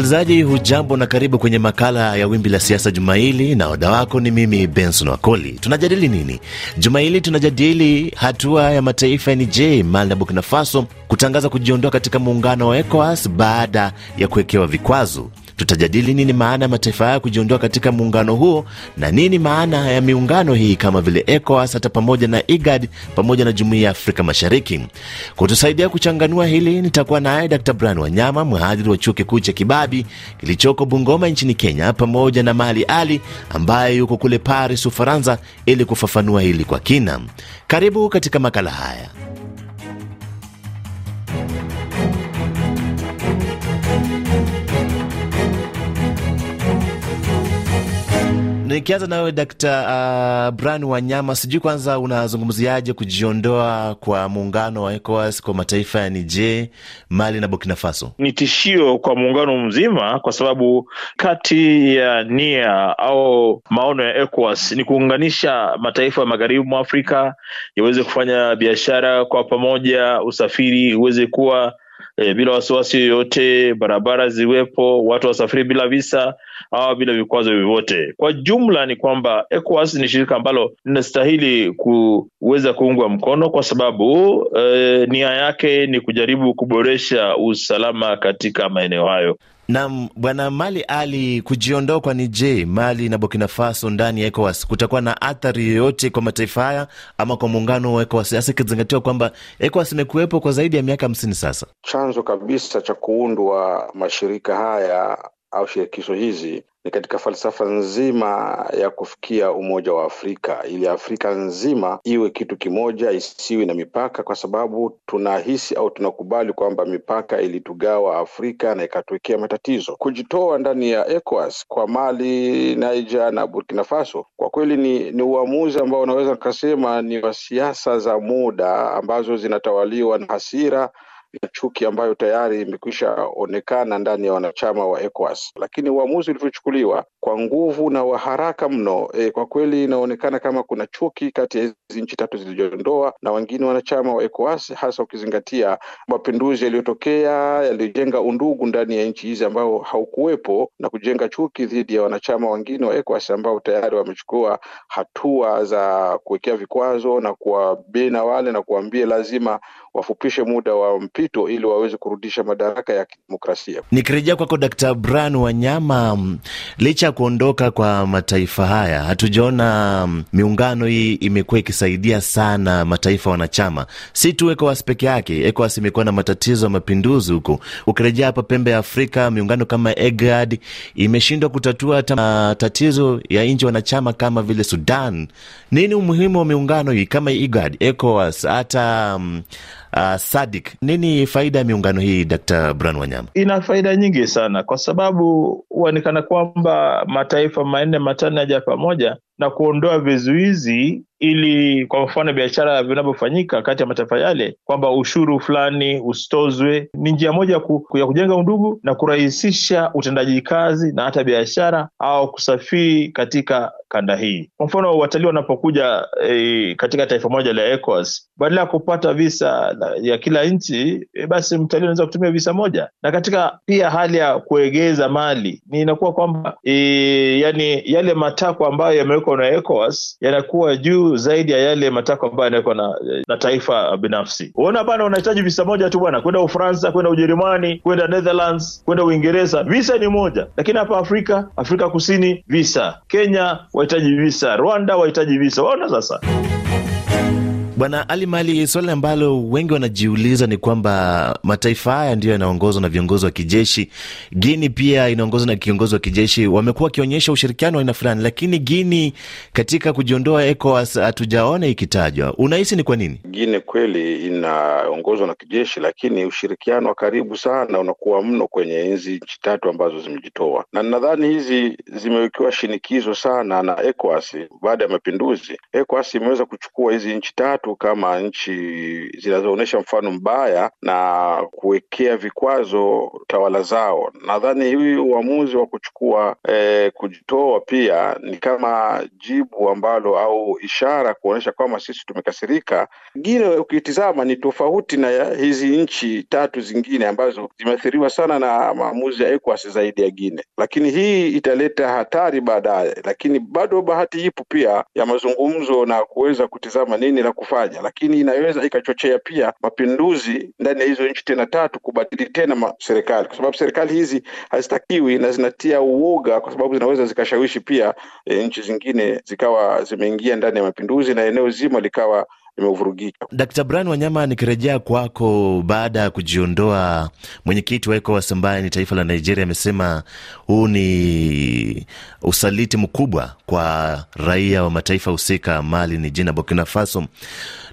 Msikilizaji hujambo na karibu kwenye makala ya Wimbi la Siasa juma hili, na oda wako ni mimi Benson Wakoli. Tunajadili nini juma hili? Tunajadili hatua ya mataifa ya Niger, Mali na Burkina Faso kutangaza kujiondoa katika muungano wa ECOWAS baada ya kuwekewa vikwazo. Tutajadili nini maana ya mataifa haya kujiondoa katika muungano huo na nini maana ya miungano hii kama vile ECOWAS hata pamoja na IGAD pamoja na Jumuiya ya Afrika Mashariki. Kutusaidia kuchanganua hili nitakuwa naye Dr Brian Wanyama, mhadhiri wa chuo kikuu cha Kibabi kilichoko Bungoma nchini Kenya, pamoja na Mali Ali ambaye yuko kule Paris, Ufaransa, ili kufafanua hili kwa kina. Karibu katika makala haya. Nikianza nawe Dkt. uh, Brian Wanyama, sijui kwanza unazungumziaje kujiondoa kwa muungano wa ECOWAS kwa mataifa ya Niger, Mali na Burkina Faso? Ni tishio kwa muungano mzima, kwa sababu kati ya nia au maono ya ECOWAS ni kuunganisha mataifa ya magharibi mwa Afrika yaweze kufanya biashara kwa pamoja, usafiri uweze kuwa E, bila wasiwasi yoyote, barabara ziwepo, watu wasafiri bila visa au bila vikwazo vyovyote. Kwa jumla ni kwamba ECOWAS ni shirika ambalo linastahili kuweza kuungwa mkono kwa sababu e, nia yake ni kujaribu kuboresha usalama katika maeneo hayo. Nam Bwana Mali Ali, kujiondoa kwa Niger, Mali na Burkina Faso ndani ya ECOWAS kutakuwa na athari yoyote kwa mataifa haya ama kwa muungano wa ECOWAS, hasa ikizingatiwa kwamba ECOWAS imekuwepo kwa zaidi ya miaka hamsini sasa? Chanzo kabisa cha kuundwa mashirika haya au shirikisho hizi ni katika falsafa nzima ya kufikia umoja wa Afrika ili Afrika nzima iwe kitu kimoja, isiwi na mipaka, kwa sababu tunahisi au tunakubali kwamba mipaka ilitugawa Afrika na ikatuwekea matatizo. Kujitoa ndani ya ECOWAS kwa Mali, Niger na Burkina Faso kwa kweli ni, ni uamuzi ambao unaweza nikasema ni wa siasa za muda ambazo zinatawaliwa na hasira na chuki ambayo tayari imekwisha onekana ndani ya wanachama wa ECOWAS, lakini uamuzi ulivyochukuliwa kwa nguvu na wa haraka mno, e, kwa kweli inaonekana kama kuna chuki kati ya hizi nchi tatu zilizojiondoa na wengine wanachama wa ECOWAS, hasa ukizingatia mapinduzi yaliyotokea yaliyojenga undugu ndani ya nchi hizi ambao haukuwepo na kujenga chuki dhidi ya wanachama wengine wa ECOWAS ambao tayari wamechukua hatua za kuwekea vikwazo na kuwabena wale na kuwaambia lazima wafupishe muda wa mpito ili waweze kurudisha madaraka ya kidemokrasia. Nikirejea kwako Dkt. Brian Wanyama, licha ya kuondoka kwa mataifa haya, hatujaona miungano hii imekuwa ikisaidia sana mataifa wanachama, si tu ECOWAS peke yake. ECOWAS imekuwa na matatizo ya mapinduzi huko. Ukirejea hapa pembe ya Afrika, miungano kama EGAD imeshindwa kutatua hata matatizo ya nchi wanachama kama vile Sudan. Nini umuhimu wa miungano hii kama EGAD, ECOWAS hata um, Uh, Sadik, nini faida ya miungano hii Dr. Brian Wanyama? Ina faida nyingi sana, kwa sababu huonekana kwamba mataifa manne matano yaja pamoja na kuondoa vizuizi ili kwa mfano biashara vinavyofanyika kati ya mataifa yale, kwamba ushuru fulani usitozwe. Ni njia moja ku, ya kujenga undugu na kurahisisha utendaji kazi na hata biashara au kusafiri katika kanda hii. Kwa mfano watalii wanapokuja e, katika taifa moja la ECOWAS, badala ya kupata visa ya kila nchi e, basi mtalii anaweza kutumia visa moja. Na katika pia hali ya kuegeza mali ni inakuwa kwamba e, yani yale matakwa ambayo yamewekwa na ECOWAS yanakuwa juu zaidi ya yale matakwa ambayo yanawekwa na, na taifa binafsi. Uona bana, unahitaji visa moja tu bwana, kwenda Ufaransa, kwenda Ujerumani, kwenda Netherlands, kwenda Uingereza, visa ni moja. Lakini hapa Afrika, Afrika Kusini visa, Kenya wahitaji visa, Rwanda wahitaji visa. Waona sasa Bwana Ali Mali, swali ambalo wengi wanajiuliza ni kwamba mataifa haya ndiyo yanaongozwa na viongozi wa kijeshi. Guini pia inaongozwa na kiongozi wa kijeshi, wamekuwa wakionyesha ushirikiano wa aina fulani, lakini Guini katika kujiondoa ECOWAS hatujaona ikitajwa. Unahisi ni kwa nini? Guini kweli inaongozwa na kijeshi, lakini ushirikiano wa karibu sana unakuwa mno kwenye hizi nchi tatu ambazo zimejitoa, na nadhani hizi zimewekewa shinikizo sana na ECOWAS baada ya mapinduzi. ECOWAS imeweza kuchukua hizi nchi tatu tatu kama nchi zinazoonyesha mfano mbaya na kuwekea vikwazo tawala zao. Nadhani hii uamuzi wa kuchukua eh, kujitoa pia ni kama jibu ambalo au ishara kuonyesha kwamba sisi tumekasirika. Ingine ukitizama ni tofauti na hizi nchi tatu zingine ambazo zimeathiriwa sana na maamuzi ya ECOWAS zaidi ya Guinea, lakini hii italeta hatari baadaye, lakini bado bahati ipo pia ya mazungumzo na kuweza kutizama nini la kufanya, lakini inaweza ikachochea pia mapinduzi ndani ya hizo nchi tena tatu kubadili tena serikali, kwa sababu serikali hizi hazitakiwi na zinatia uoga, kwa sababu zinaweza zikashawishi pia e, nchi zingine zikawa zimeingia ndani ya mapinduzi na eneo zima likawa imevurugika. Dkt. Brian Wanyama, nikirejea kwako, baada ya kujiondoa mwenyekiti wa ECOWAS ambaye ni taifa la Nigeria, amesema huu ni usaliti mkubwa kwa raia wa mataifa husika, Mali, Niger na Burkina Faso.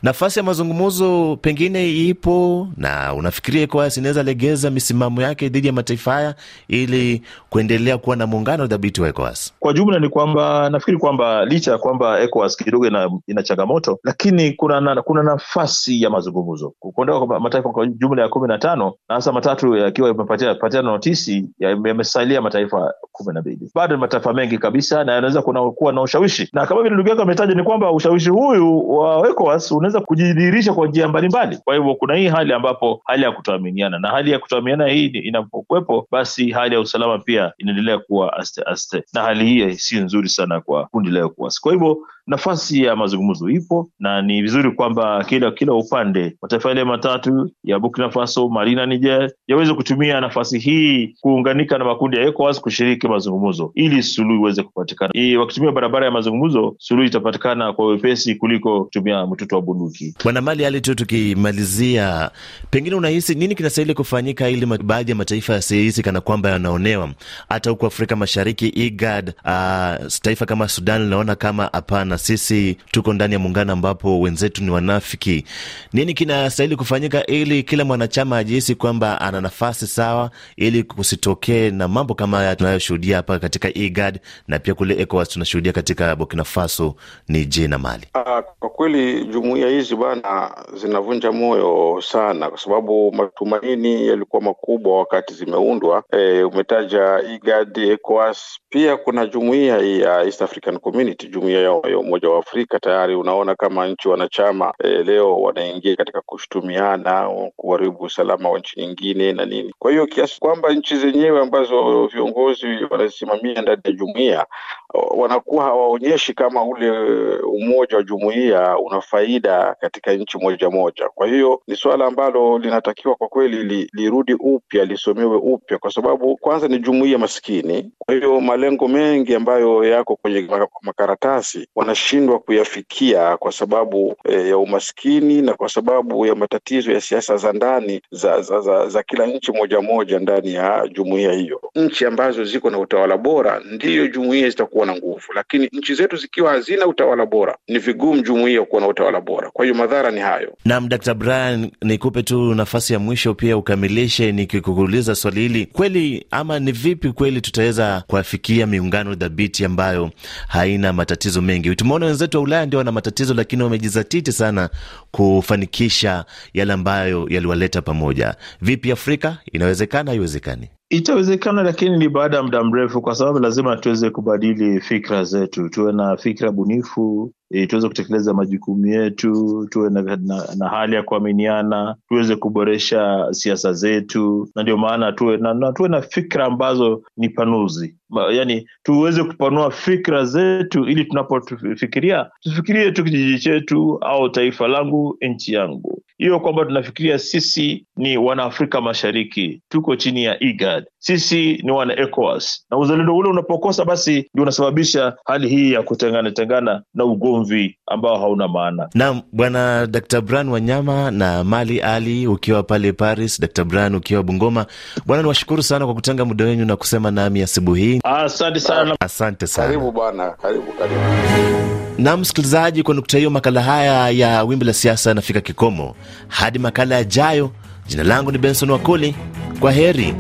Nafasi ya mazungumzo pengine ipo, na unafikiria ECOWAS inaweza legeza misimamo yake dhidi ya mataifa haya ili kuendelea kuwa na muungano dhabiti wa ECOWAS? Kwa jumla ni kwamba nafikiri kwamba licha ya kwamba ECOWAS kidogo ina, ina changamoto, lakini kuna na, kuna nafasi ya mazungumzo kuondoka kwa mataifa kwa jumla ya kumi na tano na hasa matatu yakiwa yamepatia notisi yamesalia ya mataifa kumi na mbili bado ni mataifa mengi kabisa na yanaweza kuwa na ushawishi, na kama vile ndugu yako ametaja ni kwamba ushawishi huyu wa ECOWAS unaweza kujidhihirisha kwa njia mbalimbali. Kwa hivyo kuna hii hali ambapo hali ya kutoaminiana, na hali ya kutoaminiana hii inapokuwepo, basi hali ya usalama pia inaendelea kuwa aste aste, na hali hii si nzuri sana kwa kundi la ECOWAS. Kwa hivyo nafasi ya mazungumzo ipo na ni vizuri kwamba kila kila upande mataifa yale matatu ya Burkina Faso, Mali na Niger yaweze kutumia nafasi hii kuunganika na makundi ya ECOWAS kushiriki mazungumzo ili suluhu iweze kupatikana. Wakitumia barabara ya mazungumzo, suluhu itapatikana kwa wepesi kuliko kutumia mtuto wa bunduki. Bwana Mali Ali tu, tukimalizia, pengine unahisi nini kinastahili kufanyika ili baadhi ya mataifa yasihisi kana kwamba yanaonewa? Hata huko Afrika Mashariki, IGAD, uh, taifa kama Sudan linaona kama hapana sisi tuko ndani ya muungano ambapo wenzetu ni wanafiki. Nini kinastahili kufanyika ili kila mwanachama ajihisi kwamba ana nafasi sawa, ili kusitokee na mambo kama haya tunayoshuhudia hapa katika IGAD na pia kule ECOWAS tunashuhudia katika Burkina Faso, Niger na Mali? Uh, kwa kweli jumuiya hizi bana zinavunja moyo sana, kwa sababu matumaini yalikuwa makubwa wakati zimeundwa. E, umetaja IGAD, ECOWAS, pia kuna jumuiya hii ya East African Community, jumuiya ya Umoja wa Afrika. Tayari unaona kama nchi wanachama e, leo wanaingia katika kushutumiana, kuharibu usalama wa nchi nyingine na nini. Kwa hiyo kiasi kwamba nchi zenyewe ambazo viongozi wanasimamia ndani ya jumuiya wanakuwa hawaonyeshi kama ule umoja wa jumuiya una faida katika nchi moja moja. Kwa hiyo ni suala ambalo linatakiwa kwa kweli li, lirudi upya, lisomewe upya, kwa sababu kwanza ni jumuiya maskini. Kwa hiyo malengo mengi ambayo yako kwenye makaratasi wanashindwa kuyafikia kwa sababu e, ya umaskini na kwa sababu ya matatizo ya siasa za ndani za, za, za, za kila nchi moja moja ndani ya jumuiya hiyo. Nchi ambazo ziko na utawala bora ndiyo jumuiya zitakuwa na nguvu, lakini nchi zetu zikiwa hazina utawala bora ni vigumu jumuiya kuwa na utawala bora. Kwa hiyo madhara ni hayo. Naam, Dr. Brian, nikupe tu nafasi ya mwisho pia ukamilishe, nikikuuliza swali hili kweli, ama ni vipi kweli tutaweza kuafikia miungano dhabiti ambayo haina matatizo mengi? Tumeona wenzetu wa Ulaya ndio wana matatizo, lakini wamejizatiti sana kufanikisha yale ambayo yaliwaleta pamoja. Vipi Afrika, inawezekana? Haiwezekani? Itawezekana, lakini ni baada ya muda mrefu, kwa sababu lazima tuweze kubadili fikra zetu, tuwe na fikra bunifu e, tuweze kutekeleza majukumu yetu, tuwe na, na, na hali ya kuaminiana, tuweze kuboresha siasa zetu, na ndio maana tuwe na, na, tuwe na fikra ambazo ni panuzi. Ma, yani tuweze kupanua fikra zetu ili tunapofikiria tufikirie tu kijiji chetu au taifa langu, nchi yangu, hiyo kwamba tunafikiria sisi ni wanaafrika Mashariki, tuko chini ya IGAD, sisi ni wana ECOWAS, na uzalendo ule unapokosa, basi ndio unasababisha hali hii ya kutengana tengana na ugomvi ambao hauna maana. Naam, Bwana Dr. Brian Wanyama na Mali Ali ukiwa pale Paris, Dr. Brian ukiwa Bungoma. Bwana, niwashukuru sana kwa kutenga muda wenyu na kusema nami asubuhi hii. Asante sana. Asante sana. Karibu bwana, karibu karibu. Na msikilizaji, kwa nukta hiyo, makala haya ya Wimbi la Siasa yanafika kikomo. Hadi makala yajayo, jina langu ni Benson Wakoli. Kwa heri.